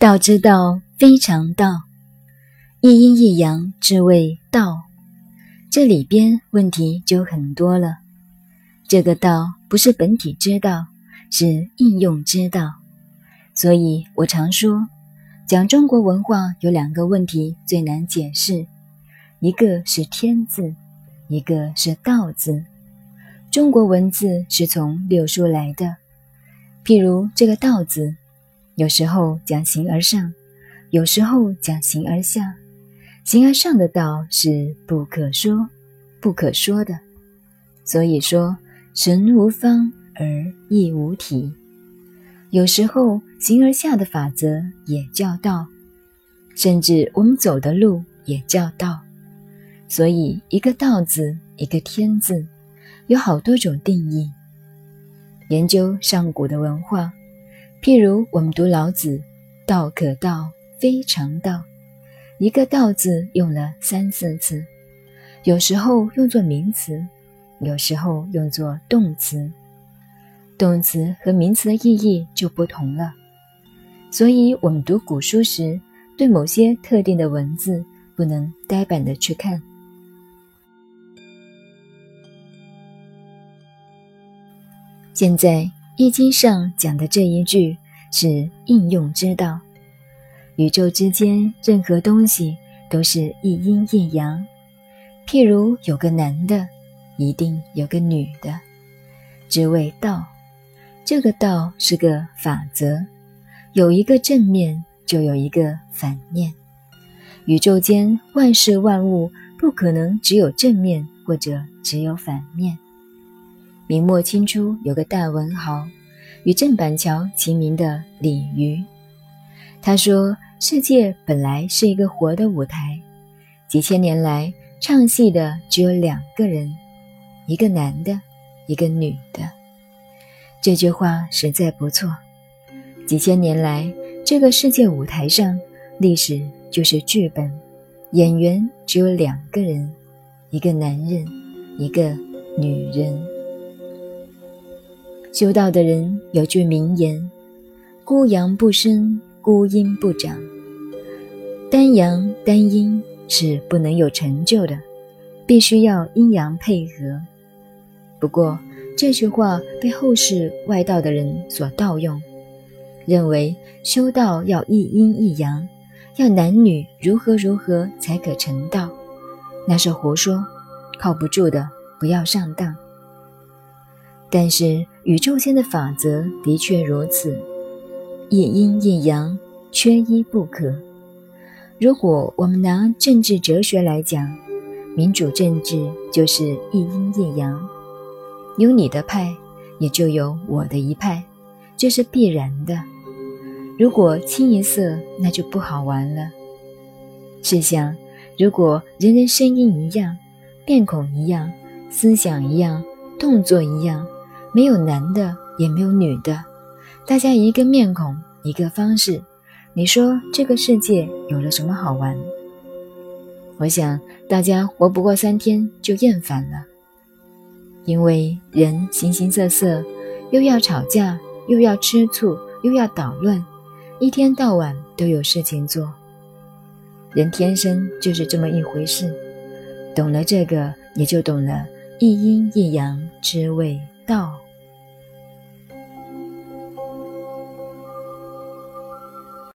道之道非常道，一阴一阳之谓道。这里边问题就很多了。这个道不是本体之道，是应用之道。所以我常说，讲中国文化有两个问题最难解释，一个是天字，一个是道字。中国文字是从六书来的，譬如这个道字。有时候讲形而上，有时候讲形而下。形而上的道是不可说、不可说的，所以说神无方而亦无体。有时候形而下的法则也叫道，甚至我们走的路也叫道。所以一个道字，一个天字，有好多种定义。研究上古的文化。譬如我们读老子，“道可道，非常道”，一个“道”字用了三四次，有时候用作名词，有时候用作动词，动词和名词的意义就不同了。所以，我们读古书时，对某些特定的文字不能呆板的去看。现在。易经上讲的这一句是应用之道，宇宙之间任何东西都是一阴一阳。譬如有个男的，一定有个女的，之谓道。这个道是个法则，有一个正面，就有一个反面。宇宙间万事万物不可能只有正面或者只有反面。明末清初有个大文豪，与郑板桥齐名的李渔。他说：“世界本来是一个活的舞台，几千年来唱戏的只有两个人，一个男的，一个女的。”这句话实在不错。几千年来，这个世界舞台上，历史就是剧本，演员只有两个人，一个男人，一个女人。修道的人有句名言：“孤阳不生，孤阴不长。单阳单阴是不能有成就的，必须要阴阳配合。”不过这句话被后世外道的人所盗用，认为修道要一阴一阳，要男女如何如何才可成道，那是胡说，靠不住的，不要上当。但是宇宙间的法则的确如此，一阴一阳，缺一不可。如果我们拿政治哲学来讲，民主政治就是一阴一阳，有你的派，也就有我的一派，这是必然的。如果清一色，那就不好玩了。试想，如果人人声音一样，面孔一样，思想一样，动作一样。没有男的，也没有女的，大家一个面孔，一个方式，你说这个世界有了什么好玩？我想大家活不过三天就厌烦了，因为人形形色色，又要吵架，又要吃醋，又要捣乱，一天到晚都有事情做。人天生就是这么一回事，懂了这个，也就懂了一阴一阳之谓。道。